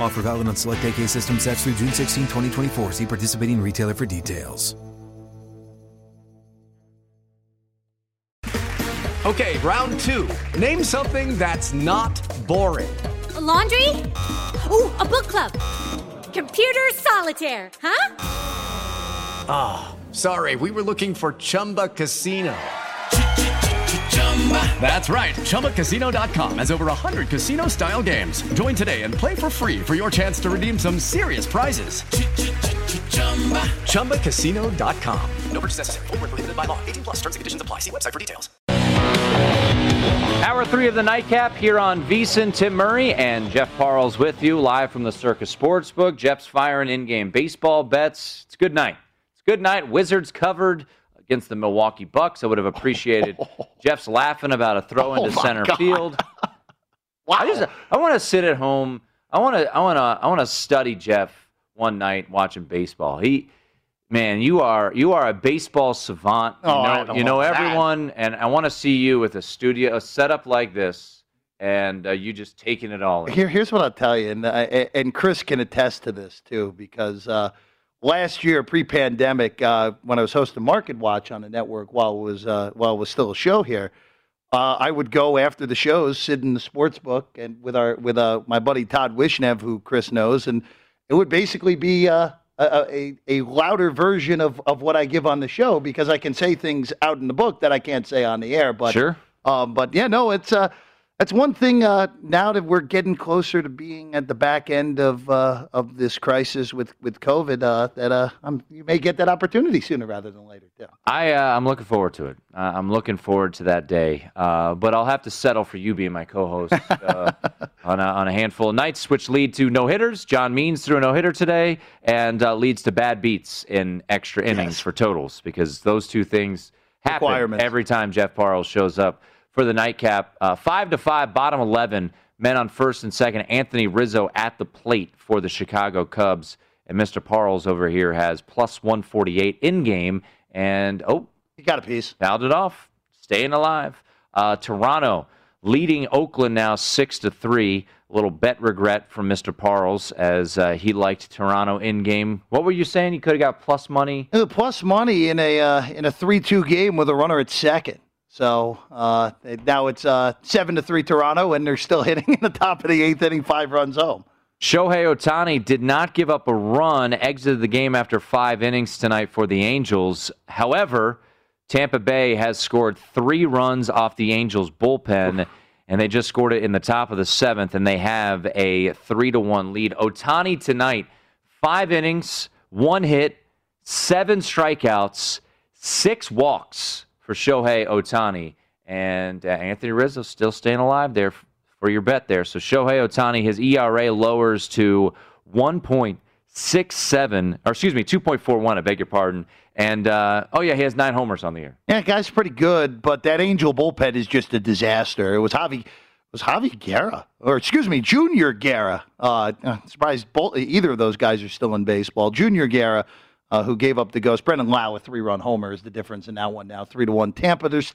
Offer valid on select AK system sets through June 16, 2024. See participating retailer for details. Okay, round two. Name something that's not boring. A laundry? Ooh, a book club. Computer solitaire, huh? Ah, oh, sorry, we were looking for Chumba Casino. That's right. ChumbaCasino.com has over 100 casino style games. Join today and play for free for your chance to redeem some serious prizes. ChumbaCasino.com. No purchase necessary. Full prohibited by law. 18 plus terms and conditions apply. See website for details. Hour three of the nightcap here on VSIN. Tim Murray and Jeff Parles with you live from the Circa Sportsbook. Jeff's firing in game baseball bets. It's good night. It's good night. Wizards covered against the Milwaukee Bucks. I would have appreciated Jeff's laughing about a throw into oh center God. field. wow. I just I want to sit at home. I want to I want to I want to study Jeff one night watching baseball. He man, you are you are a baseball savant. You oh, know, you know everyone that. and I want to see you with a studio a setup like this and uh, you just taking it all in. Here, here's what I'll tell you, and uh, and Chris can attest to this too, because uh, last year, pre-pandemic, uh, when I was hosting Market Watch on the network while it was uh, while it was still a show here, uh, I would go after the shows, sit in the sports book, and with our with uh, my buddy Todd Wishnev, who Chris knows, and it would basically be uh, a, a, a louder version of, of what I give on the show because I can say things out in the book that I can't say on the air. But sure. Um, but yeah, no, it's uh, that's one thing. Uh, now that we're getting closer to being at the back end of uh, of this crisis with with COVID, uh, that uh, you may get that opportunity sooner rather than later. Yeah. I uh, I'm looking forward to it. Uh, I'm looking forward to that day. Uh, but I'll have to settle for you being my co-host uh, on a, on a handful of nights, which lead to no hitters. John Means threw a no hitter today, and uh, leads to bad beats in extra innings yes. for totals because those two things happen every time Jeff Parles shows up for the nightcap. Uh, five to five, bottom 11, men on first and second. Anthony Rizzo at the plate for the Chicago Cubs. And Mr. Parles over here has plus 148 in game. And, oh, he got a piece. Fouled it off. Staying alive. Uh, Toronto leading Oakland now 6 to 3. A little bet regret from Mr. Parles as uh, he liked Toronto in game. What were you saying? He could have got plus money. Plus money in a uh, in a three two game with a runner at second. So uh, now it's uh, seven to three Toronto, and they're still hitting in the top of the eighth inning, five runs home. Shohei Ohtani did not give up a run, exited the game after five innings tonight for the Angels. However, Tampa Bay has scored three runs off the Angels bullpen, and they just scored it in the top of the seventh, and they have a three to one lead. Ohtani tonight, five innings, one hit, seven strikeouts, six walks for Shohei Ohtani. And uh, Anthony Rizzo still staying alive there for your bet there. So Shohei Ohtani, his ERA lowers to 1.67, or excuse me, 2.41, I beg your pardon. And, uh, oh, yeah, he has nine homers on the year. Yeah, guy's pretty good, but that Angel bullpen is just a disaster. It was Javi It was Javi Guerra, or excuse me, Junior Guerra. Uh, surprised both, either of those guys are still in baseball. Junior Guerra, uh, who gave up the ghost. Brandon Lowe, a three-run homer, is the difference in that one now, three to one. Tampa, there's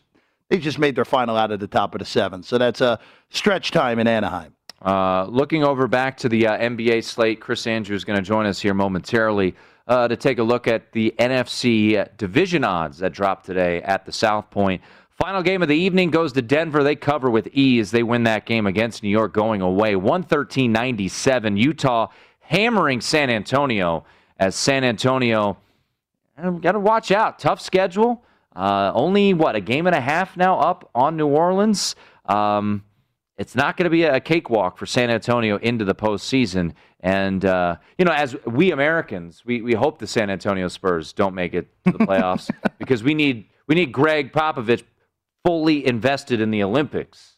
they just made their final out at the top of the seventh, so that's a stretch time in Anaheim. Uh, looking over back to the uh, NBA slate, Chris Andrews is going to join us here momentarily uh, to take a look at the NFC division odds that dropped today at the South Point. Final game of the evening goes to Denver. They cover with ease. They win that game against New York going away 113 97. Utah hammering San Antonio as San Antonio got to watch out. Tough schedule. Uh, only, what, a game and a half now up on New Orleans. Um, it's not going to be a cakewalk for San Antonio into the postseason. And, uh, you know, as we Americans, we, we hope the San Antonio Spurs don't make it to the playoffs because we need, we need Gregg Popovich fully invested in the Olympics.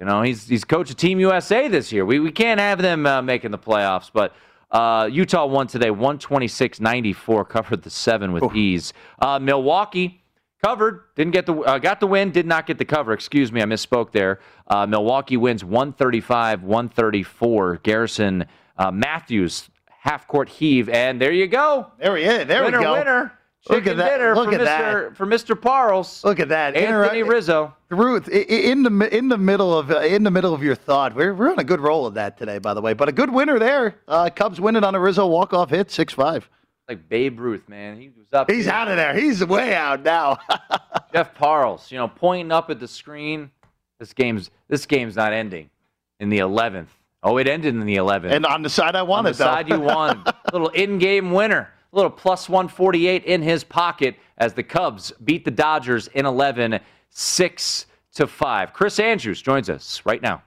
You know, he's, he's coach of Team USA this year. We, we can't have them uh, making the playoffs, but uh, Utah won today 126 94, covered the seven with ease. Uh, Milwaukee covered, didn't get the uh, got the win, did not get the cover. Excuse me, I misspoke there. Uh, Milwaukee wins 135 134. Garrison uh, Mathews half court heave, and there you go. There we is. There winner, we go. Winner. Look at that. Look for at Mr. that. for Mr. Parles. Look at that. Anthony Inter- Rizzo. Ruth, in the in the middle of uh, in the middle of your thought, we're we're on a good roll of that today, by the way. But a good winner there. Uh, Cubs winning on a Rizzo walk off hit, six five. Like Babe Ruth, man. He was up. He's out of there. He's way out now. Jeff Parles, you know, pointing up at the screen. This game's this game's not ending in the 11th. Oh, it ended in the 11th. and on the side I wanted. on the side you won. little in-game winner. Little plus 148 in his pocket as the Cubs beat the Dodgers in 11, 6 to 5. Chris Andrews joins us right now.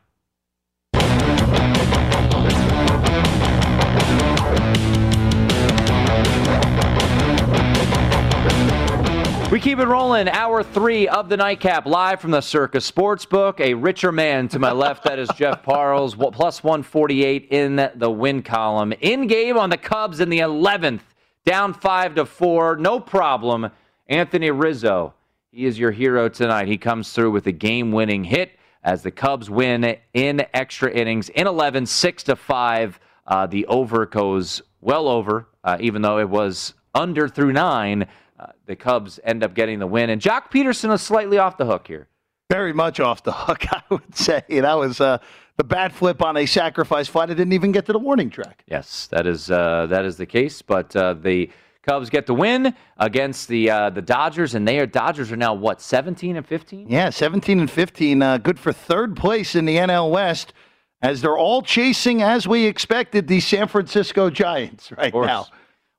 We keep it rolling. Hour three of the nightcap, live from the Circa Sportsbook. A richer man to my left, that is Jeff Parles, plus 148 in the win column. In game on the Cubs in the 11th, down five to four, no problem. Anthony Rizzo, he is your hero tonight. He comes through with a game-winning hit as the Cubs win in extra innings in 11, six to five. Uh, the over goes well over, uh, even though it was under through nine. Uh, the Cubs end up getting the win, and Joc Pederson is slightly off the hook here. very much off the hook. I would say that was uh, the bat flip on a sacrifice fly that didn't even get to the warning track. Yes, that is uh, that is the case. But uh, the Cubs get the win against the uh, the Dodgers, and they are Dodgers are now what seventeen and fifteen. Yeah, 17 and 15, uh, good for third place in the NL West, as they're all chasing, as we expected, the San Francisco Giants right now.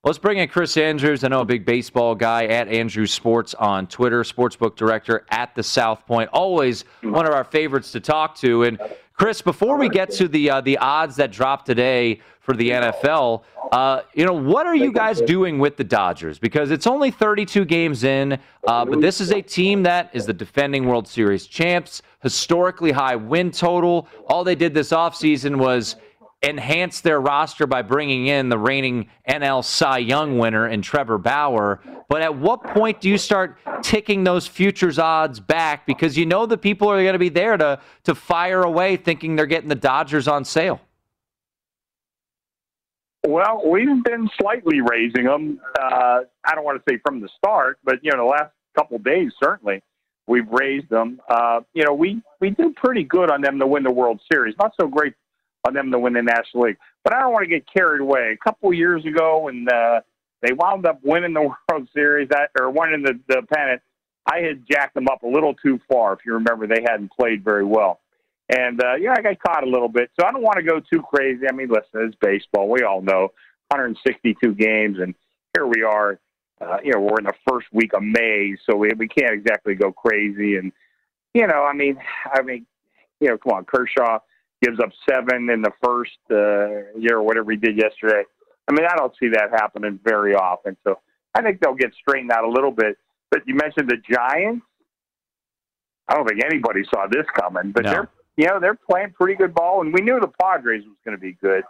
Let's bring in Chris Andrews. I know a big baseball guy at Andrews Sports on Twitter, sportsbook director at the South Point. Always one of our favorites to talk to. And Chris, before we get to the uh, the odds that dropped today for the NFL, uh, you know, what are you guys doing with the Dodgers? Because it's only 32 games in, uh, but this is a team that is the defending World Series champs, historically high win total. All they did this offseason was enhance their roster by bringing in the reigning NL Cy Young winner and Trevor Bauer. But at what point do you start ticking those futures odds back because you know the people are going to be there to to fire away thinking they're getting the Dodgers on sale? Well, we've been slightly raising them. Uh, I don't want to say from the start, but you know, the last couple days certainly we've raised them. Uh, you know, we we did pretty good on them to win the World Series. Not so great on them to win the National League, but I don't want to get carried away. A couple years ago, when uh, they wound up winning the World Series that, or winning the, the pennant, I had jacked them up a little too far. If you remember, they hadn't played very well. And, uh, yeah, I got caught a little bit. So I don't want to go too crazy. I mean, listen, it's baseball. We all know 162 games, and here we are. Uh, you know, we're in the first week of May, so we, we can't exactly go crazy. And, you know, I mean, I mean, you know, come on, Kershaw gives up seven in the first uh, year or whatever he did yesterday. I mean, I don't see that happening very often. So I think they'll get straightened out a little bit. But you mentioned the Giants. I don't think anybody saw this coming, but No. they're you know they're playing pretty good ball, and we knew the Padres was going to be good.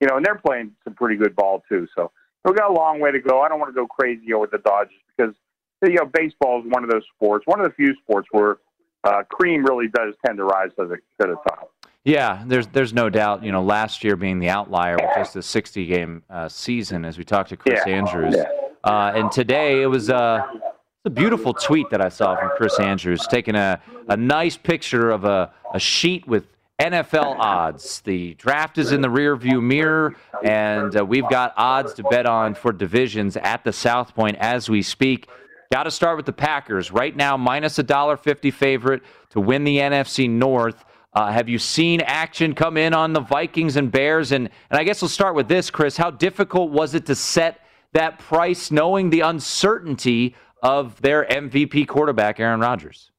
You know, and they're playing some pretty good ball too. So we got a long way to go. I don't want to go crazy with the Dodgers because you know baseball is one of those sports, one of the few sports where uh, cream really does tend to rise to the to the top. Yeah, there's there's no doubt. You know, last year being the outlier with just a 60 game uh, season, as we talked to Chris Yeah. Andrews, uh, and today it was uh, a beautiful tweet that I saw from Chris Andrews, taking a, a nice picture of a, a sheet with NFL odds. The draft is in the rearview mirror, and uh, we've got odds to bet on for divisions at the South Point as we speak. Got to start with the Packers right now, minus a dollar fifty favorite to win the NFC North. Uh, have you seen action come in on the Vikings and Bears? And and I guess we'll start with this, Chris. How difficult was it to set that price, knowing the uncertainty of their MVP quarterback, Aaron Rodgers?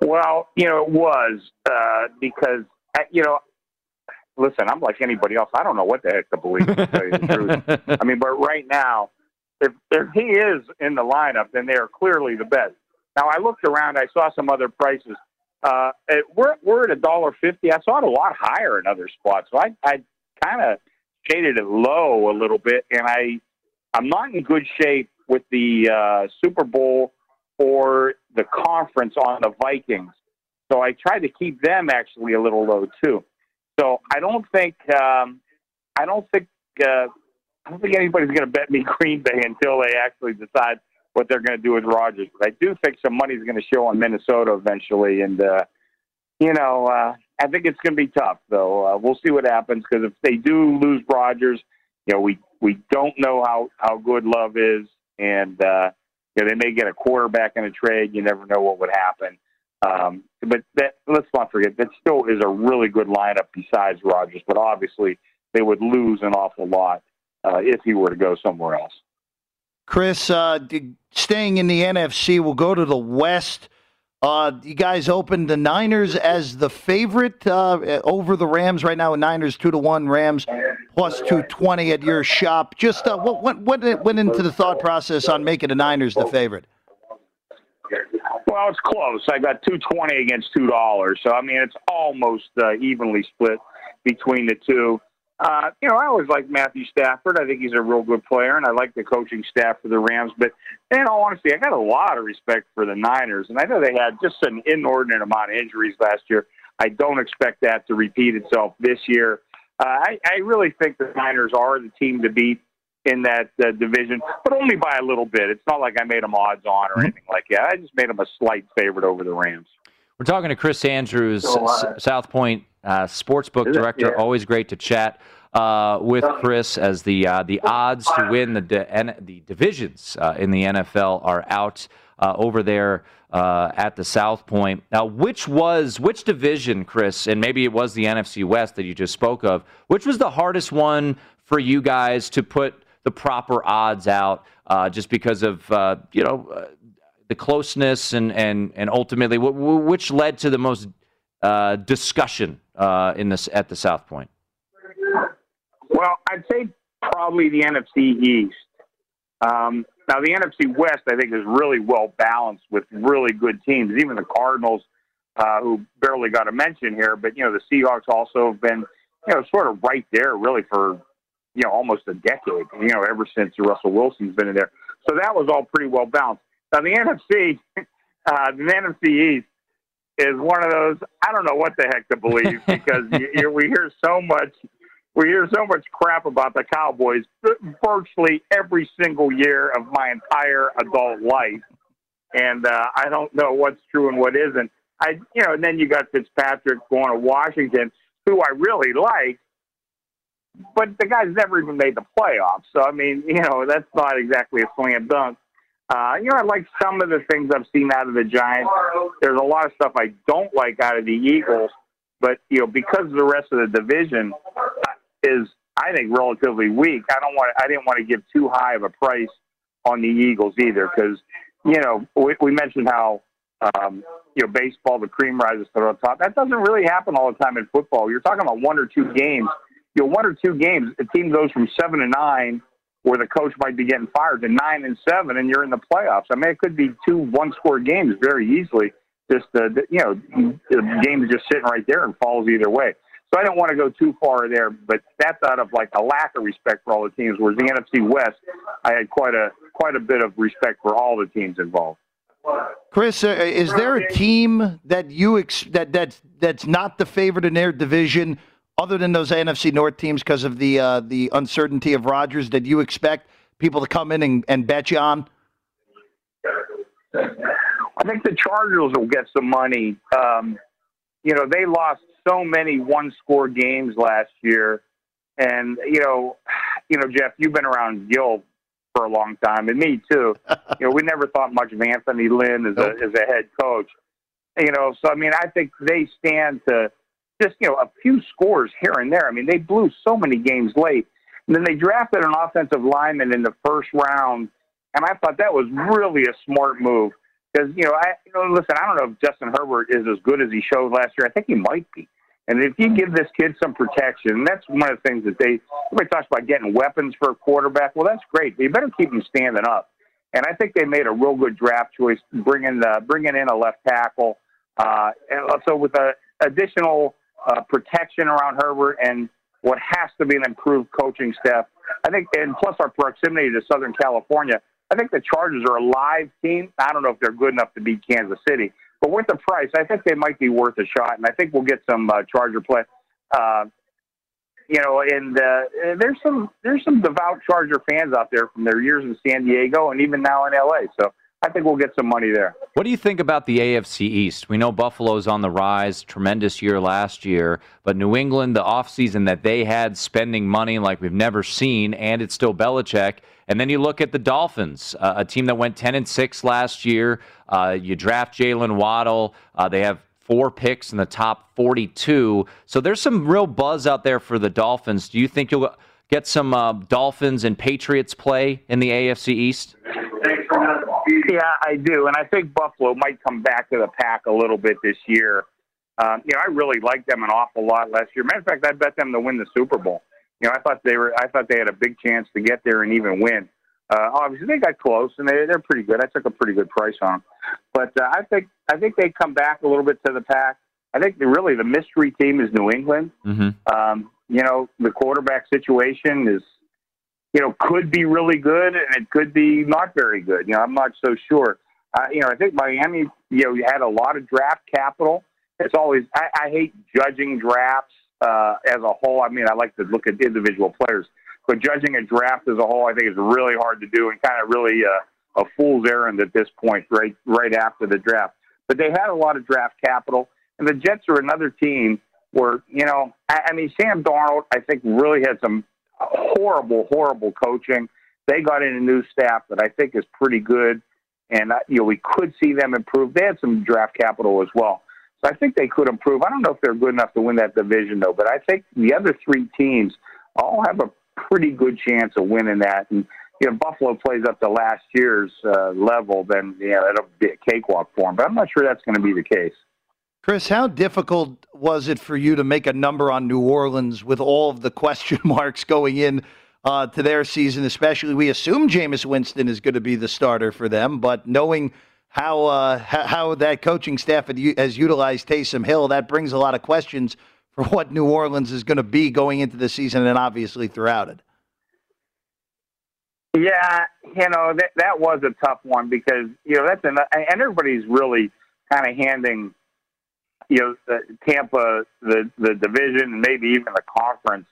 Well, you know, it was uh, because uh, you know, listen, I'm like anybody else. I don't know what the heck to believe. To tell you the truth. I mean, but right now, if if he is in the lineup, then they are clearly the best. Now, I looked around. I saw some other prices. Uh, it, we're we're at a dollar fifty. I saw it a lot higher in other spots. So I I kind of shaded it low a little bit, and I I'm not in good shape with the uh, Super Bowl or the conference on the Vikings. So I tried to keep them actually a little low too. So I don't think um, I don't think uh, I don't think anybody's going to bet me Green Bay until they actually decide what they're going to do with Rodgers. But I do think some money's going to show on Minnesota eventually, and uh, you know uh, I think it's going to be tough though. Uh, we'll see what happens because if they do lose Rodgers, you know we we don't know how how good Love is, and uh, you know, they may get a quarterback in a trade. You never know what would happen. Um, but that, let's not forget that still is a really good lineup besides Rodgers. But obviously, they would lose an awful lot uh, if he were to go somewhere else. Chris, uh, staying in the NFC, we'll go to the West. Uh, you guys opened the Niners as the favorite uh, over the Rams right now. Niners two to one, Rams plus two twenty at your shop. Just uh, what what what went into the thought process on making the Niners the favorite? Well, it's close. I got two twenty against two dollars, so I mean it's almost uh, evenly split between the two. Uh, you know, I always like Matthew Stafford. I think he's a real good player, and I like the coaching staff for the Rams. But in all honesty, I got a lot of respect for the Niners, and I know they had just an inordinate amount of injuries last year. I don't expect that to repeat itself this year. Uh, I, I really think the Niners are the team to beat in that uh, division, but only by a little bit. It's not like I made them odds on or anything like that. I just made them a slight favorite over the Rams. We're talking to Chris Andrews, S- South Point uh, Sportsbook Director. Yeah. Always great to chat uh, with Chris as the uh, the odds to win the di- N- the divisions uh, in the NFL are out uh, over there uh, at the South Point. Now, which was which division, Chris, and maybe it was the NFC West that you just spoke of. Which was the hardest one for you guys to put the proper odds out, uh, just because of uh, you know uh, the closeness and and and ultimately wh- wh- which led to the most uh, discussion uh, in this at the South Point. Well, I'd say probably the NFC East. Um, now, the NFC West, I think, is really well balanced with really good teams. Even the Cardinals, uh, who barely got a mention here, but you know the Seahawks also have been, you know, sort of right there, really for you know almost a decade. You know, ever since Russell Wilson's been in there, so that was all pretty well balanced. Now, the NFC, uh, the NFC East is one of those. I don't know what the heck to believe because you, you, we hear so much we hear so much crap about the Cowboys virtually every single year of my entire adult life, and uh, I don't know what's true and what isn't. I, you know, and then you got Fitzpatrick going to Washington, who I really like, but the guy's never even made the playoffs. So I mean, you know, that's not exactly a slam dunk. Uh, you know, I like some of the things I've seen out of the Giants. There's a lot of stuff I don't like out of the Eagles, but you know, because the rest of the division is, I think, relatively weak. I don't want. I didn't want to give too high of a price on the Eagles either, because you know we, we mentioned how um, you know baseball, the cream rises to the top. That doesn't really happen all the time in football. You're talking about one or two games. You know, one or two games, a team goes from seven to nine, where the coach might be getting fired, to nine and seven, and you're in the playoffs. I mean, it could be two one-score games very easily. Just uh, you know, the game is just sitting right there and falls either way. So I don't want to go too far there, but that's out of like a lack of respect for all the teams. Whereas the NFC West, I had quite a quite a bit of respect for all the teams involved. Chris, uh, is there a team that you ex- that that's that's not the favorite in their division, other than those NFC North teams, because of the uh, the uncertainty of Rodgers? That you expect people to come in and, and bet you on? I think the Chargers will get some money. Um, you know, they lost so many one-score games last year, and you know, you know, Jeff, you've been around Gil for a long time, and me too. you know, we never thought much of Anthony Lynn as a as a head coach. You know, so I mean, I think they stand to just you know a few scores here and there. I mean, they blew so many games late, and then they drafted an offensive lineman in the first round, and I thought that was really a smart move because you know, I you know, listen, I don't know if Justin Herbert is as good as he showed last year. I think he might be. And if you give this kid some protection, that's one of the things that they everybody talks about getting weapons for a quarterback. Well, that's great, but you better keep him standing up. And I think they made a real good draft choice, bringing the, bringing in a left tackle, uh, and also with a additional uh, protection around Herbert and what has to be an improved coaching staff. I think, and plus our proximity to Southern California, I think the Chargers are a live team. I don't know if they're good enough to beat Kansas City, but with the price, I think they might be worth a shot, and I think we'll get some uh, Charger play. Uh, you know, and uh, there's some there's some devout Charger fans out there from their years in San Diego and even now in LA. So I think we'll get some money there. What do you think about the AFC East? We know Buffalo's on the rise, tremendous year last year, but New England, the offseason that they had spending money like we've never seen, and it's still Belichick. And then you look at the Dolphins, uh, a team that went 10 and 6 last year. Uh, you draft Jaylen Waddle. Uh, they have four picks in the top 42. So there's some real buzz out there for the Dolphins. Do you think you'll get some uh, Dolphins and Patriots play in the AFC East? Yeah, I do, and I think Buffalo might come back to the pack a little bit this year. Um, you know, I really liked them an awful lot last year. Matter of fact, I bet them to win the Super Bowl. You know, I thought they were, I thought they had a big chance to get there and even win. Uh, obviously, they got close, and they, they're pretty good. I took a pretty good price on them, but uh, I think I think they come back a little bit to the pack. I think the, really the mystery team is New England. Mm-hmm. Um, you know, the quarterback situation is, you know, could be really good and it could be not very good. You know, I'm not so sure. Uh, you know, I think Miami, you know, had a lot of draft capital. It's always, I, I hate judging drafts uh, as a whole. I mean, I like to look at individual players, but judging a draft as a whole, I think is really hard to do and kind of really uh, a fool's errand at this point, right, right after the draft. But they had a lot of draft capital, and the Jets are another team where, you know, I, I mean, Sam Darnold, I think, really had some horrible, horrible coaching. They got in a new staff that I think is pretty good, and uh, you know we could see them improve. They had some draft capital as well, so I think they could improve. I don't know if they're good enough to win that division though, but I think the other three teams all have a pretty good chance of winning that. And you know, Buffalo plays up to last year's uh, level, then you know it'll be a cakewalk for them. But I'm not sure that's going to be the case. Chris, how difficult was it for you to make a number on New Orleans with all of the question marks going in uh, to their season? Especially, we assume Jameis Winston is going to be the starter for them, but knowing how uh, how that coaching staff has utilized Taysom Hill, that brings a lot of questions for what New Orleans is going to be going into the season and obviously throughout it. Yeah, you know that that was a tough one because you know that's an, and everybody's really kind of handing you know the, Tampa the the division and maybe even the conference.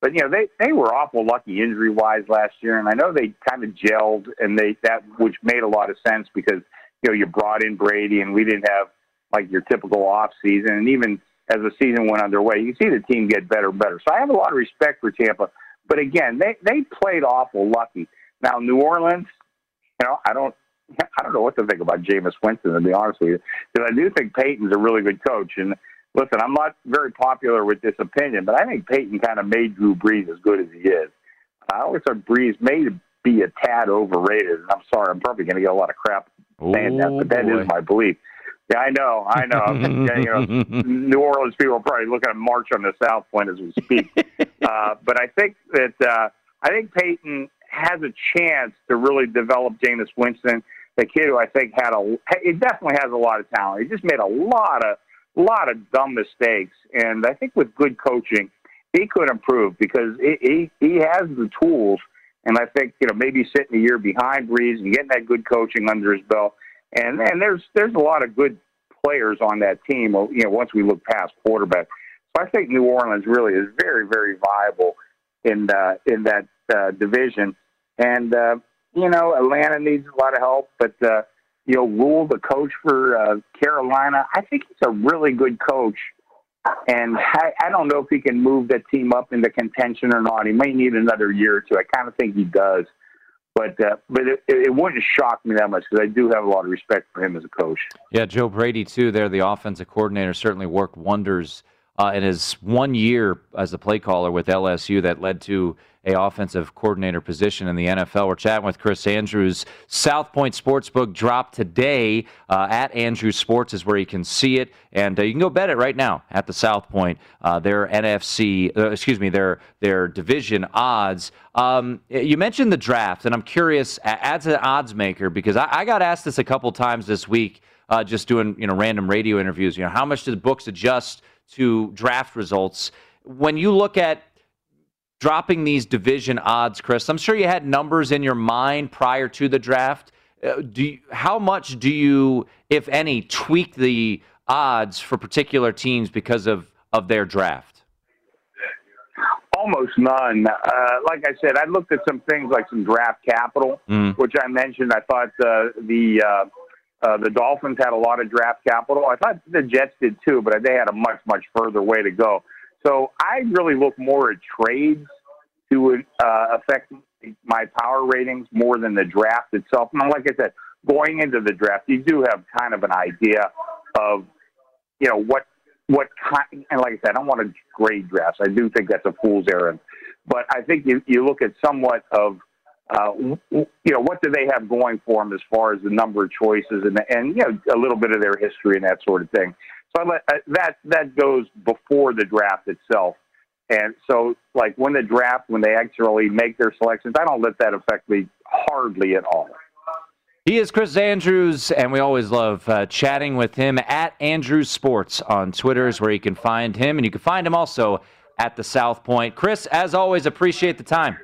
But you know they they were awful lucky injury wise last year, and I know they kind of gelled and they that which made a lot of sense because you know you brought in Brady and we didn't have like your typical off season, and even as the season went underway, you see the team get better and better. So I have a lot of respect for Tampa, but again, they they played awful lucky. Now New Orleans, you know, I don't I don't know what to think about Jameis Winston, to be honest with you, because I do think Payton's a really good coach. And listen, I'm not very popular with this opinion, but I think Payton kind of made Drew Brees as good as he is. I always thought Brees may be a tad overrated, and I'm sorry, I'm probably going to get a lot of crap saying that, but that boy. is my belief. Yeah, I know, I know. yeah, you know, New Orleans people are probably looking at March on the South Point as we speak. uh, but I think that uh, I think Payton has a chance to really develop Jameis Winston the kid who I think had a he definitely has a lot of talent. He just made a lot of lot of dumb mistakes, and I think with good coaching, he could improve because he he, he has the tools. And I think you know maybe sitting a year behind Brees and getting that good coaching under his belt, and and there's there's a lot of good players on that team. You know, once we look past quarterback, so I think New Orleans really is very very viable in uh, in that uh, division, and uh, you know Atlanta needs a lot of help, but. Uh, you know, Rhule, the coach for uh, Carolina, I think he's a really good coach. And I, I don't know if he can move that team up into contention or not. He may need another year or two. I kind of think he does. But uh, but it, it wouldn't shock me that much because I do have a lot of respect for him as a coach. Yeah, Joe Brady too. There, the offensive coordinator certainly worked wonders uh, in his one year as a play caller with LSU that led to a offensive coordinator position in the NFL. We're chatting with Chris Andrews. South Point Sportsbook dropped today uh, at Andrews Sports is where you can see it, and uh, you can go bet it right now at the South Point. Uh, their NFC, uh, excuse me, their their division odds. Um, you mentioned the draft, and I'm curious as an odds maker because I, I got asked this a couple times this week, uh, just doing you know random radio interviews. You know, how much do the books adjust to draft results? When you look at dropping these division odds, Chris? I'm sure you had numbers in your mind prior to the draft. Uh, do you, how much do you, if any, tweak the odds for particular teams because of, of their draft? Almost none. Uh, like I said, I looked at some things like some draft capital, mm. which I mentioned. I thought uh, the uh, uh, the Dolphins had a lot of draft capital. I thought the Jets did too, but they had a much much further way to go. So I really look more at trades to uh, affect my power ratings more than the draft itself. And like I said, going into the draft, you do have kind of an idea of, you know, what what kind. And like I said, I don't want to grade drafts. I do think that's a fool's errand. But I think you you look at somewhat of uh, you know, what do they have going for them as far as the number of choices and, and you know, a little bit of their history and that sort of thing. So I let, uh, that that goes before the draft itself. And so, like when the draft, when they actually make their selections, I don't let that affect me hardly at all. He is Chris Andrews, and we always love uh, chatting with him at Andrews Sports on Twitter is where you can find him, and you can find him also at the South Point. Chris, as always, appreciate the time.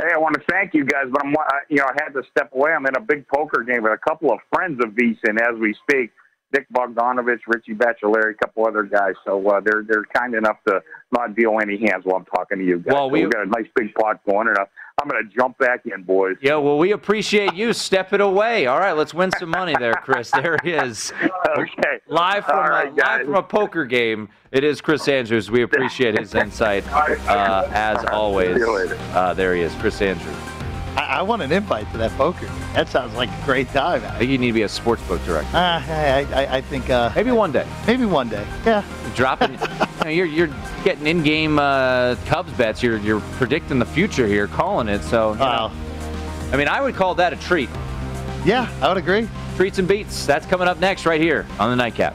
Hey, I want to thank you guys, but I'm, you know, I had to step away. I'm in a big poker game with a couple of friends of VSIN as we speak. Nick Bogdanovich, Richie Baccellieri, a couple other guys. So uh, they're they're kind enough to not deal any hands while I'm talking to you guys. Well, we, so we got a nice big pot going, and I'm going to jump back in, boys. Yeah, well, we appreciate you stepping away. All right, let's win some money there, Chris. There he is. okay. Live from right, a, live from a poker game. It is Chris Andrews. We appreciate his insight uh, as always. Uh, there he is, Chris Andrews. I, I, want an invite to that poker. That sounds like a great time. I think you need to be a sports book director. Uh, I, I, I think uh, maybe one day. Maybe one day. Yeah. Dropping. you know, you're you're getting in-game uh, Cubs bets. You're you're predicting the future here, calling it. So. You know, I mean, I would call that a treat. Yeah, I would agree. Treats and beats. That's coming up next, right here on the Nightcap.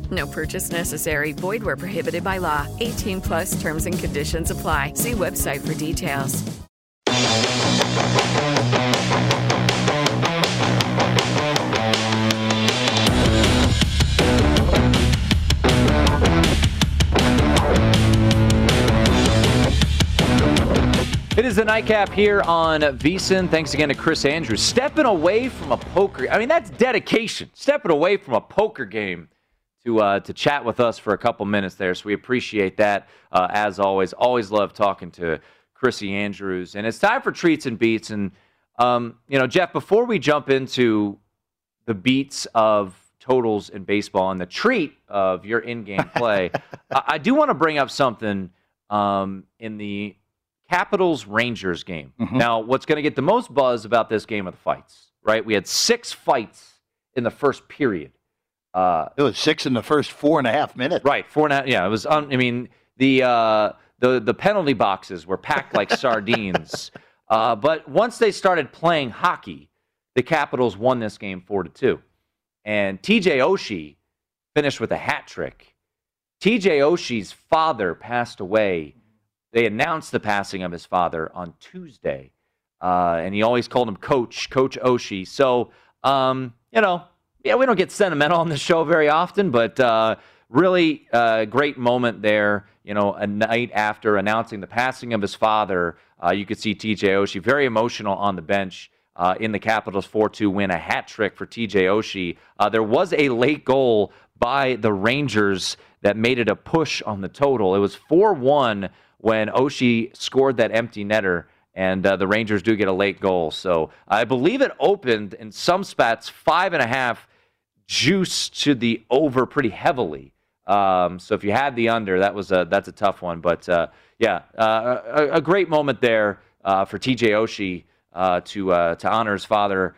No purchase necessary. Void where prohibited by law. 18 plus terms and conditions apply. See website for details. It is the nightcap here on VSIN. Thanks again to Chris Andrews. Stepping away from a poker, I mean, that's dedication. Stepping away from a poker game to uh, to chat with us for a couple minutes there. So we appreciate that uh, as always. Always love talking to Chrissy Andrews. And it's time for treats and beats. And um, you know, Jeff, before we jump into the beats of totals in baseball and the treat of your in-game play, I, I do want to bring up something um, in the Capitals Rangers game. Mm-hmm. Now, what's going to get the most buzz about this game are the fights, right? We had six fights in the first period. Uh, it was six in the first four and a half minutes. Right, four and a half. Yeah, it was. Un, I mean, the uh, the the penalty boxes were packed like sardines. Uh, but once they started playing hockey, the Capitals won this game four to two, and T.J. Oshie finished with a hat trick. T.J. Oshie's father passed away. They announced the passing of his father on Tuesday, uh, and he always called him Coach Coach Oshie. So, um, you know, yeah, we don't get sentimental on the show very often, but uh, really uh, great moment there. You know, a night after announcing the passing of his father, uh, you could see TJ Oshie very emotional on the bench uh, in the Capitals 4 2 win, a hat trick for TJ Oshie. Uh, there was a late goal by the Rangers that made it a push on the total. It was 4 1 when Oshie scored that empty netter and uh, the Rangers do get a late goal. So I believe it opened in some spots five and a half juice to the over pretty heavily. Um, so if you had the under, that was a that's a tough one. But uh, yeah, uh, a, a, great moment there uh, for TJ Oshie uh, to uh, to honor his father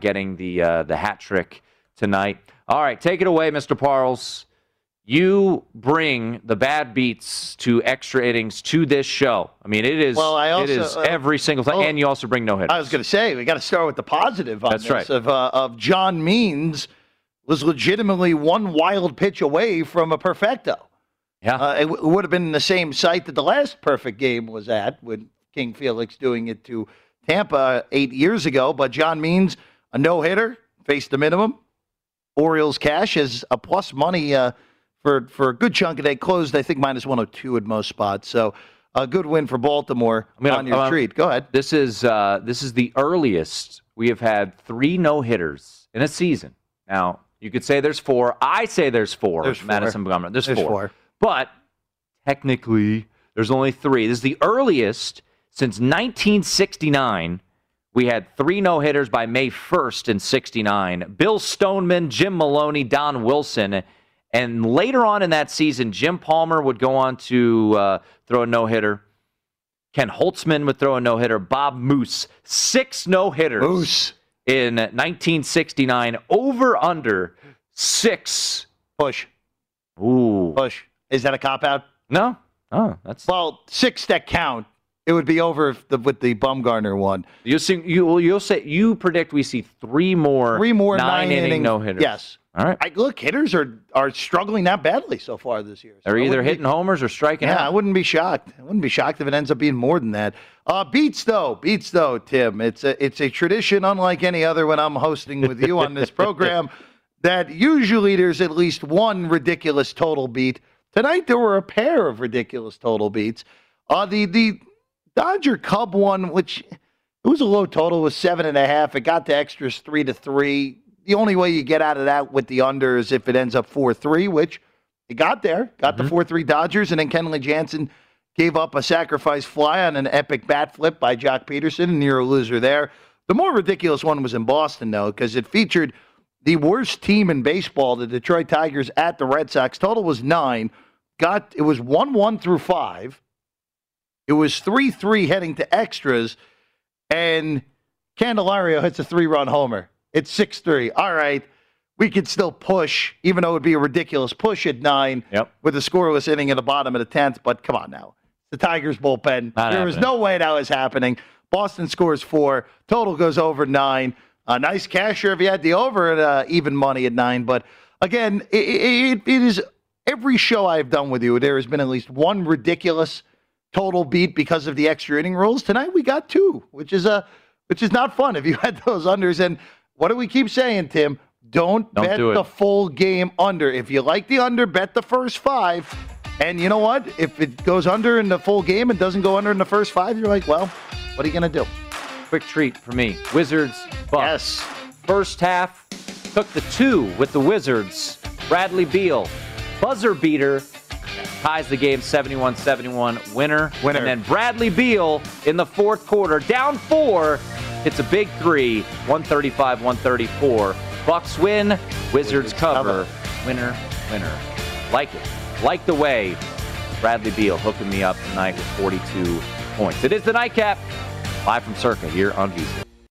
getting the the hat trick tonight. All right, take it away, Mr. Parles. You bring the bad beats to extra innings to this show. I mean, it is well, also, it is every single time, and you also bring no hitters. I was going to say we got to start with the positive on That's this right. of of John Means was legitimately one wild pitch away from a perfecto. Yeah. Uh, it, w- would have been in the same site that the last perfect game was at with King Felix doing it to Tampa eight years ago. But John Means, a no hitter, faced the minimum. Orioles cash is a plus money uh, for, for a good chunk of day. Closed, I think, minus 102 at most spots. So a good win for Baltimore I mean, on your uh, treat. Go ahead. This is uh, this is the earliest we have had three no hitters in a season. Now you could say there's four. I say there's four. There's four. Madison Bumgarner. There's, There's four. four. But technically, there's only three. This is the earliest since 1969. We had three no hitters by May 1st in 69. Bill Stoneman, Jim Maloney, Don Wilson. And later on in that season, Jim Palmer would go on to uh, throw a no hitter. Ken Holtzman would throw a no hitter. Bob Moose, six no hitters. Moose. In 1969, over under six. Push. Ooh. Push. Is that a cop out? No. Oh, that's well six that count. It would be over if the, with the Bumgarner one. You'll see. you you'll say you predict we see three more Three more nine, nine inning inning- no hitters. Yes. All right. I, look, hitters are are struggling that badly so far this year. So They're either wouldn't be- hitting homers or striking out. Yeah, out. I wouldn't be shocked. I wouldn't be shocked if it ends up being more than that. Uh, beats though, beats though, Tim. It's a it's a tradition unlike any other when I'm hosting with you on this program. That usually there's at least one ridiculous total beat. Tonight there were a pair of ridiculous total beats. Uh, the the Dodger Cub one, which it was a low total, was seven and a half. It got to extras three to three. The only way you get out of that with the under is if it ends up four three, which it got there. Got the mm-hmm. four three Dodgers, and then Kenley Jansen gave up a sacrifice fly on an epic bat flip by Joc Pederson, and you're a loser there. The more ridiculous one was in Boston, though, because it featured the worst team in baseball, the Detroit Tigers, at the Red Sox. Total was nine. Got it was one one through five. It was three three heading to extras, and Candelario hits a three run homer It's 6 3. All right. We could still push, even though it would be a ridiculous push at nine yep. with a scoreless inning in the bottom of the 10th. But come on now. It's the Tigers bullpen. Not there was no way that was happening. Boston scores four. Total goes over nine. A nice casher if you had the over at uh, even money at nine. But again, it, it, it is every show I've done with you, there has been at least one ridiculous total beat because of the extra inning rules. Tonight we got two, which is a which is not fun if you had those unders. And what do we keep saying, Tim? Don't, Don't bet do the full game under. If you like the under, bet the first five. And you know what? If it goes under in the full game and doesn't go under in the first five, you're like, well, what are you gonna do? Quick treat for me. Wizards, Bucks. First half, took the two with the Wizards. Bradley Beal, buzzer beater, ties the game 71 71 winner. Winner. And then Bradley Beal in the fourth quarter, down four, hits a big three, 135 134. Bucks win, Wizards cover. Winner, winner. Like it. Like the way Bradley Beal hooking me up tonight with 42 points. It is the nightcap. Live from Circa here on VSiN.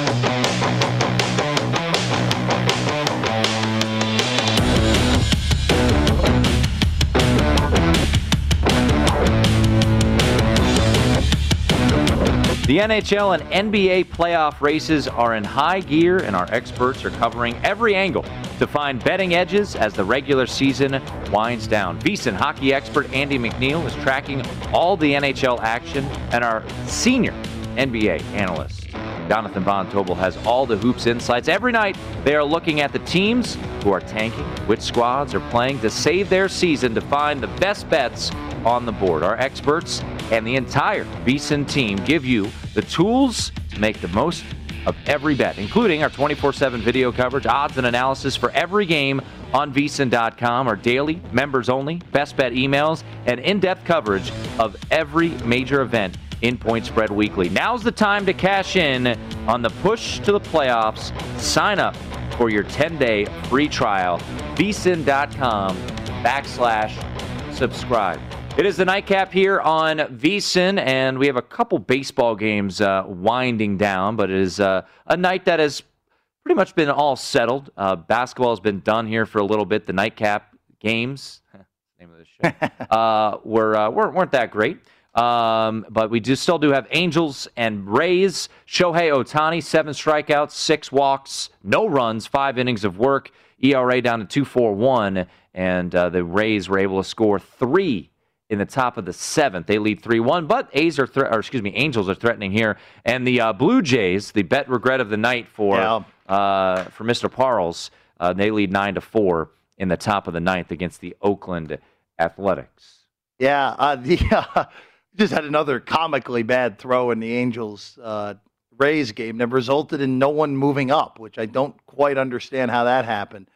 The NHL and NBA playoff races are in high gear, and our experts are covering every angle to find betting edges as the regular season winds down. VSiN hockey expert Andy McNeil is tracking all the NHL action, and our senior NBA analyst Jonathan Von Tobel has all the hoops insights. Every night, they are looking at the teams who are tanking, which squads are playing to save their season to find the best bets on the board. Our experts and the entire VSiN team give you the tools to make the most of every bet, including our 24 7 video coverage, odds and analysis for every game on vsin.com, our daily, members only, best bet emails, and in depth coverage of every major event in Point Spread Weekly. Now's the time to cash in on the push to the playoffs. Sign up for your 10 day free trial, vsin.com backslash subscribe. It is the nightcap here on VSIN, and we have a couple baseball games uh, winding down, but it is uh, a night that has pretty much been all settled. Uh, basketball has been done here for a little bit. The nightcap games, name of the show, uh, were, uh, weren't, weren't that great. Um, but we do still do have Angels and Rays. Shohei Ohtani, seven strikeouts, six walks, no runs, five innings of work. ERA down to 2.41, and uh, the Rays were able to score three in the top of the seventh. They lead 3 1, but A's are, thre- or excuse me, Angels are threatening here. And the uh, Blue Jays, the bet regret of the night for, Yeah. uh, for Mr. Parles, uh, they lead 9 to 4 in the top of the ninth against the Oakland Athletics. Yeah, uh, the uh, just had another comically bad throw in the Angels uh, Rays game that resulted in no one moving up, which I don't quite understand how that happened.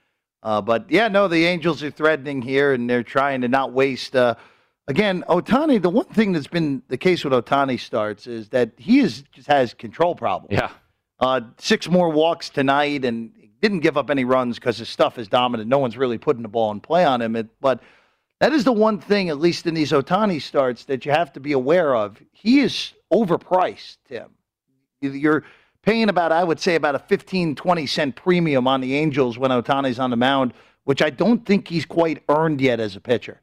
Uh, but yeah, no, the Angels are threatening here, and they're trying to not waste. Again, Ohtani. The one thing that's been the case with Ohtani starts is that he is just has control problems. Yeah. Uh, six more walks tonight, and didn't give up any runs because his stuff is dominant. No one's really putting the ball in play on him. It, but that is the one thing, at least in these Ohtani starts, that you have to be aware of. He is overpriced, Tim. You're paying about, I would say, about a 15, 20 cent premium on the Angels when Ohtani's on the mound, which I don't think he's quite earned yet as a pitcher.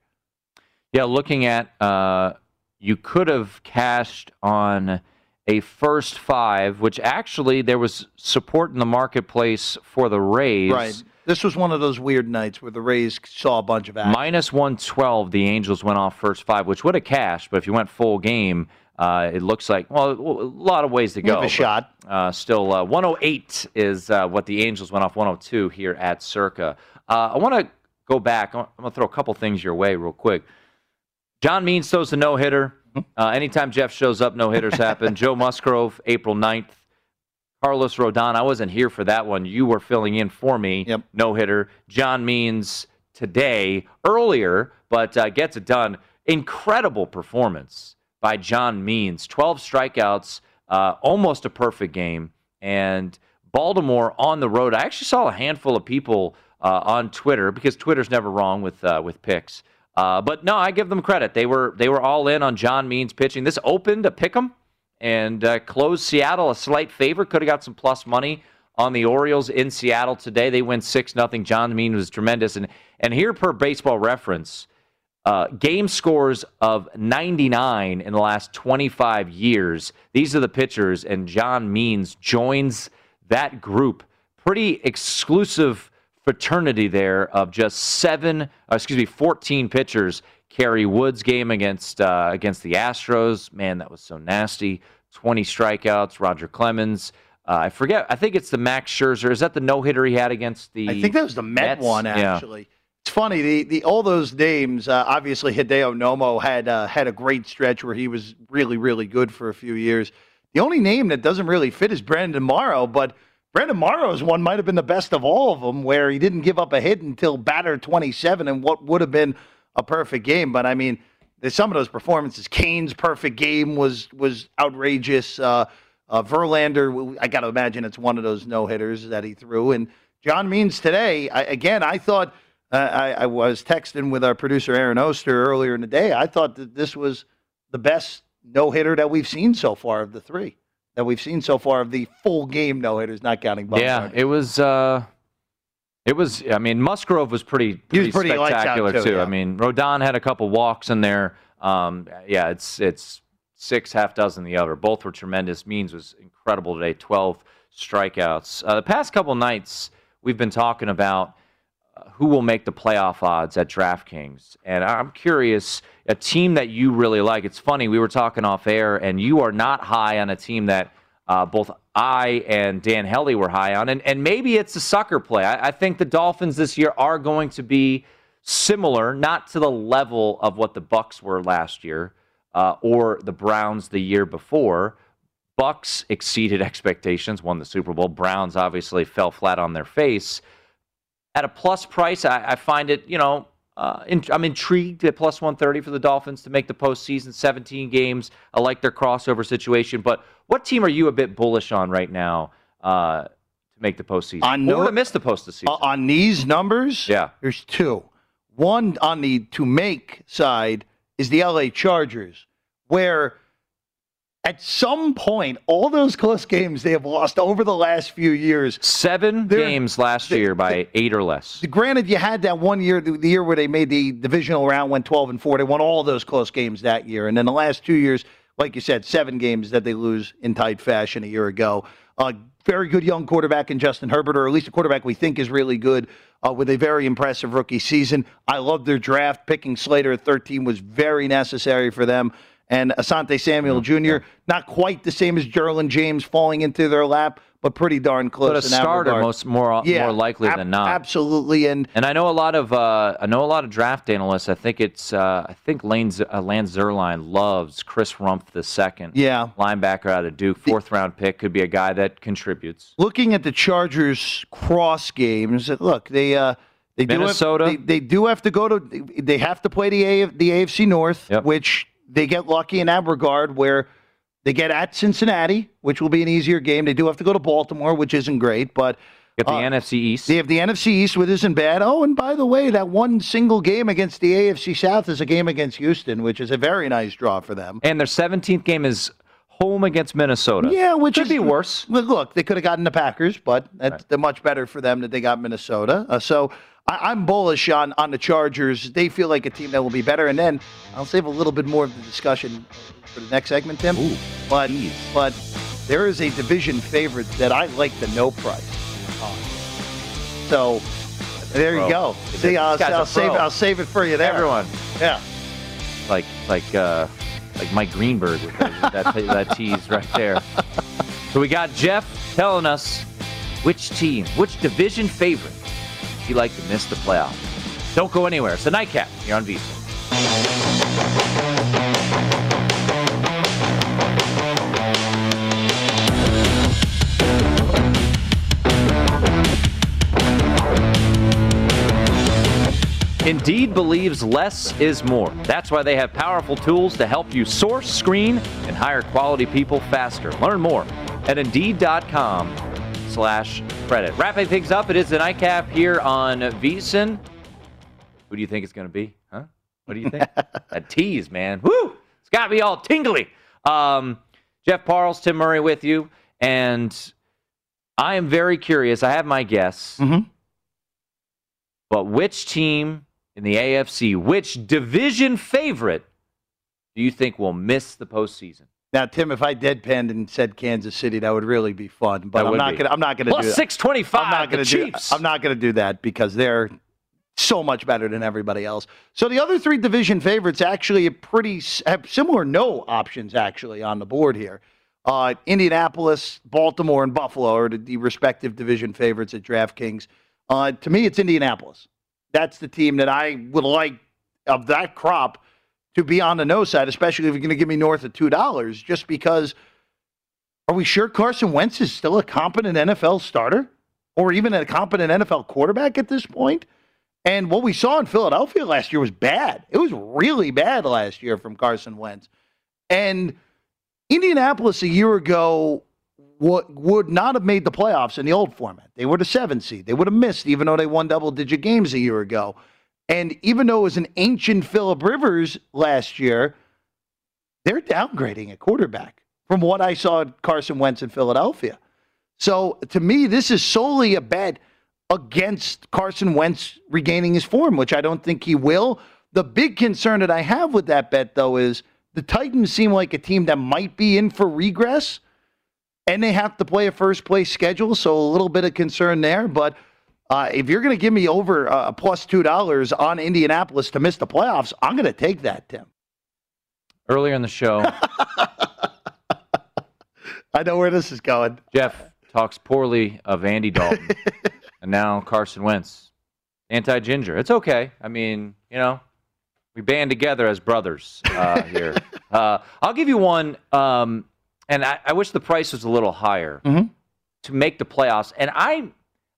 Yeah, looking at, uh, you could have cashed on a first five, which actually there was support in the marketplace for the Rays. Right. This was one of those weird nights where the Rays saw a bunch of action. Minus 112, the Angels went off first five, which would have cashed, but if you went full game, uh, it looks like, well, a lot of ways to have go. a but, shot. Uh, still, uh, 108 is uh, what the Angels went off 102 here at Circa. Uh, I want to go back. I'm going to throw a couple things your way real quick. John Means throws a no hitter. Uh, anytime Jeff shows up, no hitters happen. Joe Musgrove, April 9th. Carlos Rodon, I wasn't here for that one. You were filling in for me. Yep. No hitter. John Means today, earlier, but uh, gets it done. Incredible performance by John Means. 12 strikeouts, uh, almost a perfect game. And Baltimore on the road. I actually saw a handful of people uh, on Twitter because Twitter's never wrong with uh, with picks. Uh, but no, I give them credit. They were they were all in on John Means pitching. This opened a pick 'em and uh, closed Seattle a slight favor. Could have got some plus money on the Orioles in Seattle today. They win six nothing. John Means was tremendous. And and here per Baseball Reference, uh, game scores of 99 in the last 25 years. These are the pitchers, and John Means joins that group. Pretty exclusive fraternity there of just seven, uh, excuse me, 14 pitchers. Kerry Wood's game against uh, against the Astros, man, that was so nasty. 20 strikeouts. Roger Clemens. Uh, I forget. I think it's the Max Scherzer. Is that the no hitter he had against the? I think that was the Met Mets? one Yeah. actually. It's funny the, the all those names. Uh, obviously, Hideo Nomo had uh, had a great stretch where he was really really good for a few years. The only name that doesn't really fit is Brandon Morrow, but Brandon Morrow's one might have been the best of all of them, where he didn't give up a hit until batter 27 and what would have been a perfect game. But I mean, some of those performances. Cain's perfect game was was outrageous. Uh, uh, Verlander, I got to imagine it's one of those no hitters that he threw. And John Means today, I, again, I thought uh, I, I was texting with our producer Aaron Oster earlier in the day. I thought that this was the best no hitter that we've seen so far of the three that we've seen so far of the full game no hitters, not counting Bumgarner. Yeah, it was. Uh, it was. I mean, Musgrove was pretty, pretty, pretty lights out, spectacular too, too. yeah. I mean, Rodon had a couple walks in there. Um, yeah, it's it's six half dozen the other. Both were tremendous. Means was incredible today. Twelve strikeouts. Uh, the past couple nights we've been talking about who will make the playoff odds at DraftKings, and I'm curious. A team that you really like. It's funny we were talking off air, and you are not high on a team that uh, both I and Dan Helly were high on, and, and maybe it's a sucker play. I, I think the Dolphins this year are going to be similar, not to the level of what the Bucs were last year uh, or the Browns the year before. Bucs exceeded expectations, won the Super Bowl. Browns obviously fell flat on their face. At a plus price, I, I find it, you know, uh, in, I'm intrigued at plus 130 for the Dolphins to make the postseason. 17 games. I like their crossover situation. But what team are you a bit bullish on right now uh, to make the postseason? On or to miss the postseason? Uh, on these numbers, Yeah. there's two. One on the to make side is the LA Chargers, where at some point, all those close games they have lost over the last few years. 7 games last year by 8 or less. Granted, you had that one year, the the year where they made the divisional round, went 12 and 4. They won all those close games that year. And then the last two years, like you said, seven games that they lose in tight fashion a year ago. Uh, very good young quarterback in Justin Herbert, or at least a quarterback we think is really good uh, with a very impressive rookie season. I love their draft. Picking Slater at 13 was very necessary for them. And Asante Samuel Jr., not quite the same as Derwin James falling into their lap, but pretty darn close. But a starter most more Yeah, more likely ab- than not. Absolutely, and And I know a lot of uh, I know a lot of draft analysts. I think it's uh, I think Lane Z- uh, Lance Zierlein loves Chris Rumph the second. Yeah. linebacker out of Duke, fourth round pick, could be a guy that contributes. looking at the Chargers cross games, look, they uh, they do Have, they, they do have to go to they have to play the A, the AFC North, which they get lucky in that regard where they get at Cincinnati, which will be an easier game. They do have to go to Baltimore, which isn't great, but Get the uh, NFC East. They have the NFC East, which isn't bad. Oh, and by the way, that one single game against the AFC South is a game against Houston, which is a very nice draw for them. And their 17th game is home against Minnesota. Yeah, which could is, be worse. Look, they could have gotten the Packers, but that's they're much better for them that they got Minnesota. Uh, so I, I'm bullish on on the Chargers. They feel like a team that will be better. And then I'll save a little bit more of the discussion for the next segment, Tim. but but there is a division favorite that I like the no price. on. So there Pro. you go. See, I'll, I'll save. I'll save it for you there. Everyone. Yeah. Like like uh, like Mike Greenberg with that, that, that tease right there. So we got Jeff telling us which team, which division favorite would you like to miss the playoffs. Don't go anywhere. It's the nightcap. You're on VSiN. Indeed believes less is more. That's why they have powerful tools to help you source, screen, and hire quality people faster. Learn more at Indeed.com slash credit. Wrapping things up, it is the nightcap here on VSiN. Who do you think it's going to be? Huh? What do you think? a tease, man. Woo! It's got me all tingly. Um, Jeff Parles, Tim Murray with you. And I am very curious. I have my guess. But which team in the AFC, which division favorite do you think will miss the postseason? Now, Tim, if I deadpanned and said Kansas City, that would really be fun. But I'm not gonna. I'm not gonna do that. 625, I'm not the gonna do. Chiefs. I'm not gonna do that because they're so much better than everybody else. So the other three division favorites actually pretty have similar no options actually on the board here. Uh, Indianapolis, Baltimore, and Buffalo are the, the respective division favorites at DraftKings. Uh, to me, it's Indianapolis. That's the team that I would like of that crop to be on the no side, especially if you're going to give me north of two dollars, just because. Are we sure Carson Wentz is still a competent NFL starter, or even a competent NFL quarterback at this point? And what we saw in Philadelphia last year was bad. It was really bad last year from Carson Wentz. And Indianapolis a year ago would not have made the playoffs in the old format. They were the seven seed. They would have missed, even though they won double digit games a year ago. And even though it was an ancient Philip Rivers last year, they're downgrading a quarterback from what I saw at Carson Wentz in Philadelphia. So to me, this is solely a bet against Carson Wentz regaining his form, which I don't think he will. The big concern that I have with that bet, though, is the Titans seem like a team that might be in for regress, and they have to play a first place schedule, so a little bit of concern there. But uh, if you're going to give me over uh, a plus two dollars on Indianapolis to miss the playoffs, I'm going to take that, Tim. Earlier in the show, I know where this is going. Jeff talks poorly of Andy Dalton, and now Carson Wentz. Anti ginger. It's okay. I mean, you know, we band together as brothers uh, here. Uh, I'll give you one, um, and I, I wish the price was a little higher to make the playoffs. And I,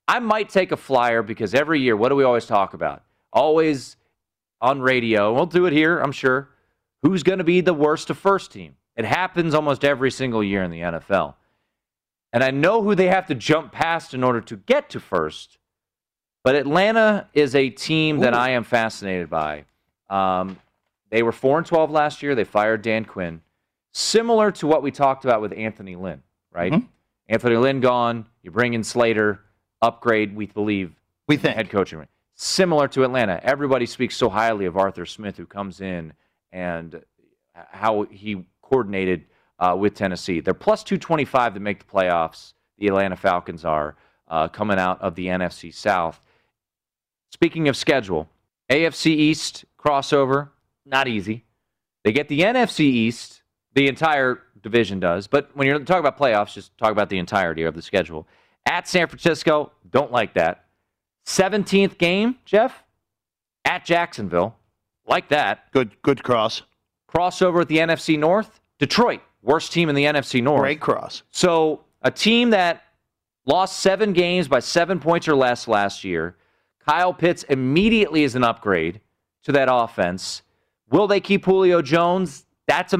I might take a flyer because every year, what do we always talk about? Always on radio. We'll do it here, I'm sure. Who's going to be the worst of first team? It happens almost every single year in the NFL. And I know who they have to jump past in order to get to first. But Atlanta is a team that I am fascinated by. Um, They were 4 and 12 last year. They fired Dan Quinn. Similar to what we talked about with Anthony Lynn, right? Mhm. Anthony Lynn gone. You bring in Staley, upgrade, we believe. We think. Head coaching. Similar to Atlanta. Everybody speaks so highly of Arthur Smith, who comes in and how he coordinated uh, with Tennessee. They're plus 225 to make the playoffs. The Atlanta Falcons are uh, coming out of the NFC South. Speaking of schedule, AFC East crossover, not easy. They get the NFC East, the entire division does. But when you're talking about playoffs, just talk about the entirety of the schedule. At San Francisco, don't like that. 17th game, Jeff, at Jacksonville, like that. Good, good cross. Crossover at the NFC North, Detroit, worst team in the NFC North. Great cross. So a team that lost seven games by seven points or less last year. Kyle Pitts immediately is an upgrade to that offense. Will they keep Julio Jones? That's a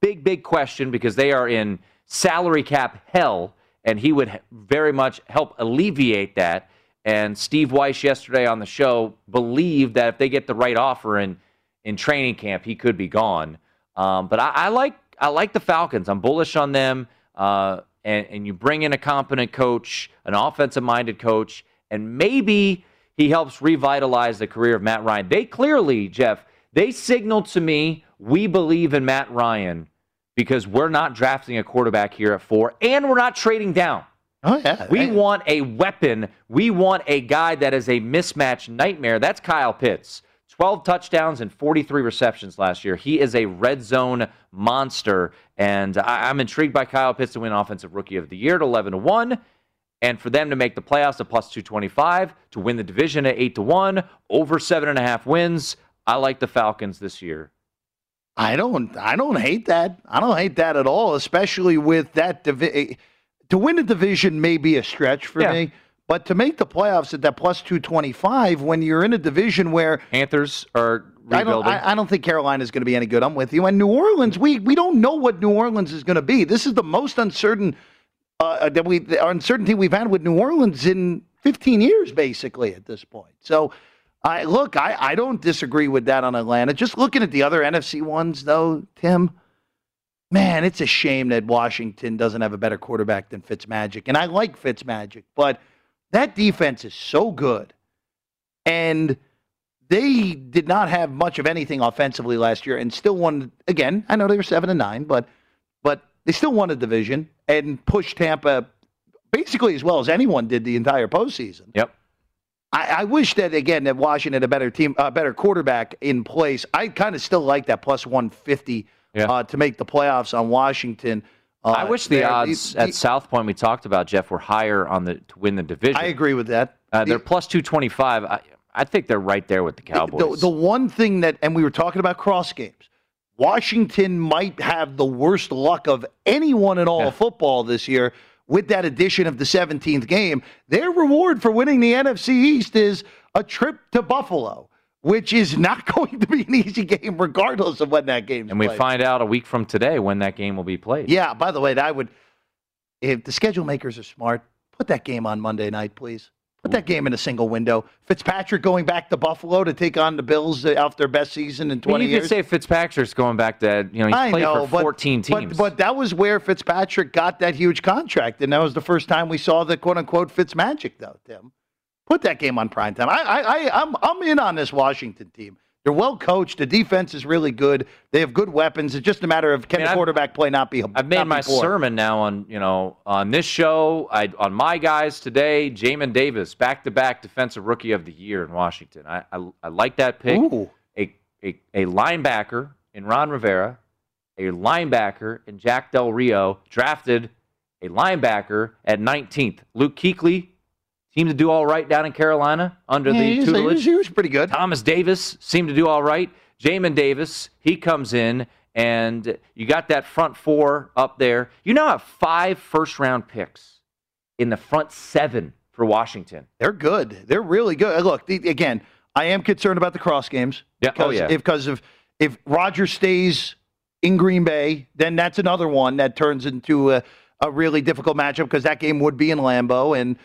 big, big question because they are in salary cap hell, and he would very much help alleviate that. And Steve Weiss yesterday on the show believed that if they get the right offer in in training camp, he could be gone. Um, but I, I like I like the Falcons. I'm bullish on them. Uh, and, and you bring in a competent coach, an offensive minded coach, and maybe he helps revitalize the career of Matt Ryan. They clearly, Jeff, they signaled to me we believe in Matt Ryan because we're not drafting a quarterback here at four, and we're not trading down. Oh yeah. We want a weapon. We want a guy that is a mismatch nightmare. That's Kyle Pitts. 12 touchdowns and 43 receptions last year. He is a red zone monster, and I, I'm intrigued by Kyle Pitts to win Offensive Rookie of the Year at 11 to 1. And for them to make the playoffs at plus 225, to win the division at 8 to 1, over seven and a half wins. I like the Falcons this year. I don't. I don't hate that. I don't hate that at all. Especially with that divi- to win a division may be a stretch for Yeah. me, but to make the playoffs at that plus two twenty five when you're in a division where Panthers are I don't. rebuilding. I, I don't think Carolina is going to be any good. I'm with you. And New Orleans, we we don't know what New Orleans is going to be. This is the most uncertain uh, that we the uncertainty we've had with New Orleans in 15 years, basically at this point. So, I look. I I don't disagree with that on Atlanta. Just looking at the other NFC ones, though, Tim. Man, it's a shame that Washington doesn't have a better quarterback than Fitzmagic. And I like Fitzmagic, but that defense is so good. And they did not have much of anything offensively last year and still won again. I know they were seven and nine, but but they still won a division and pushed Tampa basically as well as anyone did the entire postseason. Yep. I, I wish that again that Washington had a better team, a better quarterback in place. I kind of still like that plus one fifty uh, to make the playoffs on Washington. Uh, I wish the odds at South Point we talked about, Jeff, were higher on the to win the division. I agree with that. Uh, they're plus two twenty five. I, I think they're right there with the Cowboys. The, the one thing that, and we were talking about cross games, Washington might have the worst luck of anyone in all of football this year with that addition of the 17th game. Their reward for winning the NFC East is a trip to Buffalo, which is not going to be an easy game, regardless of when that game. and we played. find out a week from today when that game will be played. Yeah, by the way, I would, if the schedule makers are smart, put that game on Monday night, please. Put that game in a single window. Fitzpatrick going back to Buffalo to take on the Bills uh, after their best season in I mean, you years. could say Fitzpatrick's going back to you know he's I played know, for but- 14 but, teams. But, that was where Fitzpatrick got that huge contract, and that was the first time we saw the quote unquote Fitzmagic, though. Tim, put that game on prime time. I, I, I I'm, I'm in on this Washington team. They're well coached. The defense is really good. They have good weapons. It's just a matter of can mean, the I've- quarterback play not be. I've made my sermon now on you know on this show. I on my guys today. Jamin Davis, back to back defensive rookie of the year in Washington. I I, I like that pick. A, a a linebacker in Ron Rivera, a linebacker in Jack Del Rio, drafted a linebacker at 19th. Luke Kuechly seemed to do all right down in Carolina under Yeah, the he he tutelage. was- he was pretty good. Thomas Davis seemed to do all right. Jamin Davis, he comes in, and you got that front four up there. You now have five first round picks in the front seven for Washington. They're good. They're really good. Uh, look, the, again, I am concerned about the cross games. Yeah. Oh, Because yeah. If, because of if Roger stays in Green Bay, then that's another one that turns into a, a really difficult matchup because that game would be in Lambeau. And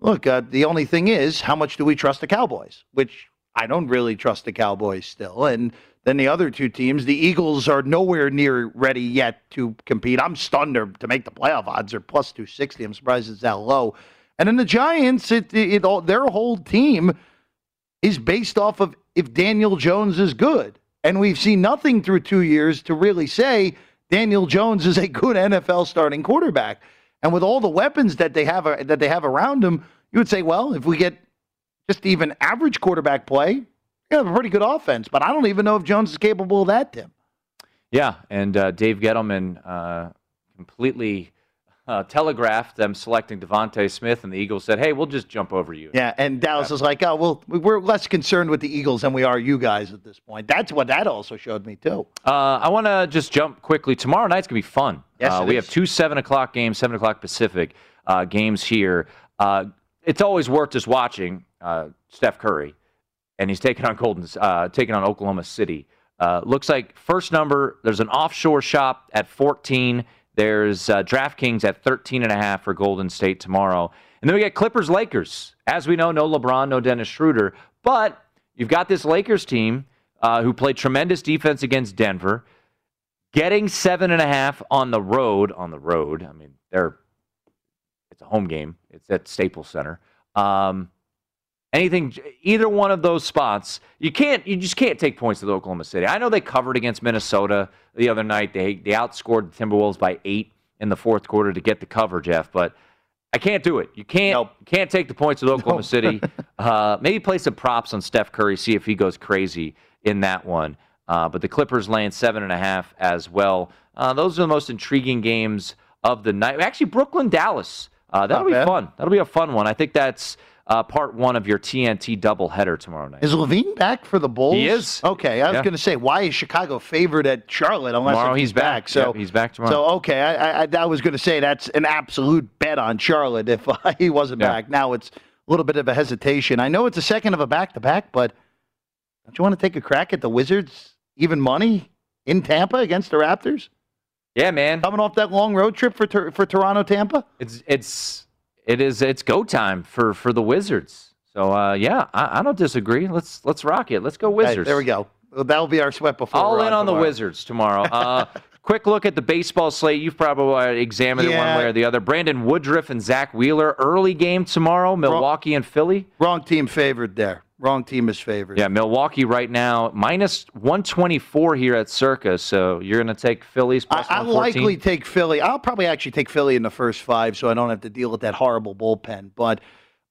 look, uh, the only thing is, how much do we trust the Cowboys? Which I don't really trust the Cowboys still. And then the other two teams. The Eagles are nowhere near ready yet to compete. I'm stunned to, make the playoff odds are plus 260. I'm surprised it's that low. And then the Giants, it, it, it, their whole team is based off of if Daniel Jones is good. And we've seen nothing through two years to really say Daniel Jones is a good NFL starting quarterback. And with all the weapons that they have that they have around them, you would say, well, if we get just even average quarterback play, you have a pretty good offense. But I don't even know if Jones is capable of that, Tim. Yeah, and uh, Dave Gettleman uh, completely uh, telegraphed them selecting DeVonta Smith, and the Eagles said, "Hey, we'll just jump over you." Yeah, and Dallas is like, "Oh, well, we're less concerned with the Eagles than we are you guys at this point." That's what that also showed me too. Uh, I want to just jump quickly. Tomorrow night's gonna be fun. Yes, uh, we is. have two seven o'clock games, seven o'clock Pacific uh, games here. Uh, it's always worth just watching uh, Steph Curry, and he's taking on Golden, uh, taking on Oklahoma City. Uh, looks like first number. There's an offshore shop at 14. There's uh, DraftKings at 13 and a half for Golden State tomorrow, and then we get Clippers Lakers. As we know, no LeBron, no Dennis Schroeder, but you've got this Lakers team uh, who played tremendous defense against Denver, getting seven and a half on the road. On the road, I mean they're it's a home game. It's at Staples Center. Um, anything, either one of those spots, you can't, you just can't take points to Oklahoma City. I know they covered against Minnesota the other night. They they outscored the Timberwolves by eight in the fourth quarter to get the cover, Jeff. But I can't do it. You can't you can't take the points with Oklahoma City. Uh, maybe play some props on Steph Curry, see if he goes crazy in that one. Uh, but the Clippers laying seven and a half as well. Uh, those are the most intriguing games of the night. Actually, Brooklyn, Dallas. Uh, that'll be fun. That'll be a fun one. I think that's uh, part one of your TNT doubleheader tomorrow night. Is LaVine back for the Bulls? He is. Okay, I was Yeah. going to say, why is Chicago favored at Charlotte unless Tomorrow he's back. So Yep, he's back tomorrow. So okay, I, I, I was going to say that's an absolute bet on Charlotte if uh, he wasn't Yeah. back. Now it's a little bit of a hesitation. I know it's a second of a back to back, but don't you want to take a crack at the Wizards even money in Tampa against the Raptors? Yeah, man. Coming off that long road trip for for Toronto, Tampa. It's it's it is it's go time for for the Wizards. So uh, yeah, I, I don't disagree. Let's let's rock it. Let's go Wizards. there we go. Well, that'll be our sweat before. All in on the. Wizards tomorrow. Uh, quick look at the baseball slate. You've probably examined it one way or the other. Brandon Woodruff and Zack Wheeler. Early game tomorrow. Milwaukee and Philly. Wrong team favored there. Wrong team is favored. Yeah, Milwaukee right now minus 124 here at Circa. So you're going to take Phillies plus I, 114? likely take Philly. I'll probably actually take Philly in the first five, so I don't have to deal with that horrible bullpen. But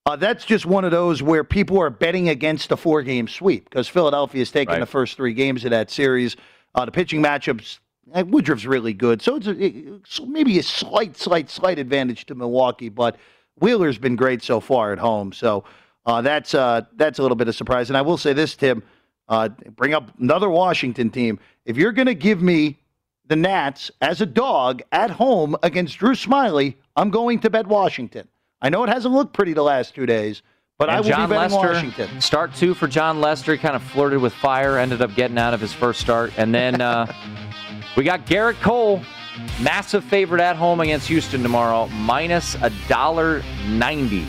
uh, that's just one of those where people are betting against a four-game sweep because Philadelphia is taking Right. the first three games of that series. Uh, the pitching matchups, uh, Woodruff's really good, so it's, a, it's maybe a slight, slight, slight advantage to Milwaukee. But Wheeler's been great so far at home, so uh, that's uh, that's a little bit of surprise. And I will say this, Tim, uh, bring up another Washington team. If you're going to give me the Nats as a dog at home against Drew Smyly, I'm going to bet Washington. I know it hasn't looked pretty the last two days, but I will Jon be betting Lester, Washington. Start two for Jon Lester. He kind of flirted with fire, ended up getting out of his first start. And then uh, we got Gerrit Cole, massive favorite at home against Houston tomorrow, minus a dollar ninety.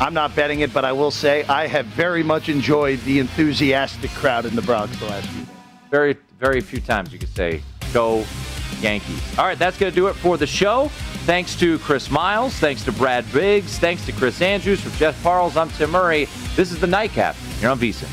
I'm not betting it, but I will say I have very much enjoyed the enthusiastic crowd in the Bronx the last few days. Very, very few times you could say go Yankees. All right, that's going to do it for the show. Thanks to Chris Miles. Thanks to Brad Biggs. Thanks to Chris Andrews. For Jeff Parles, I'm Tim Murray. This is the Nightcap. You're on VSiN.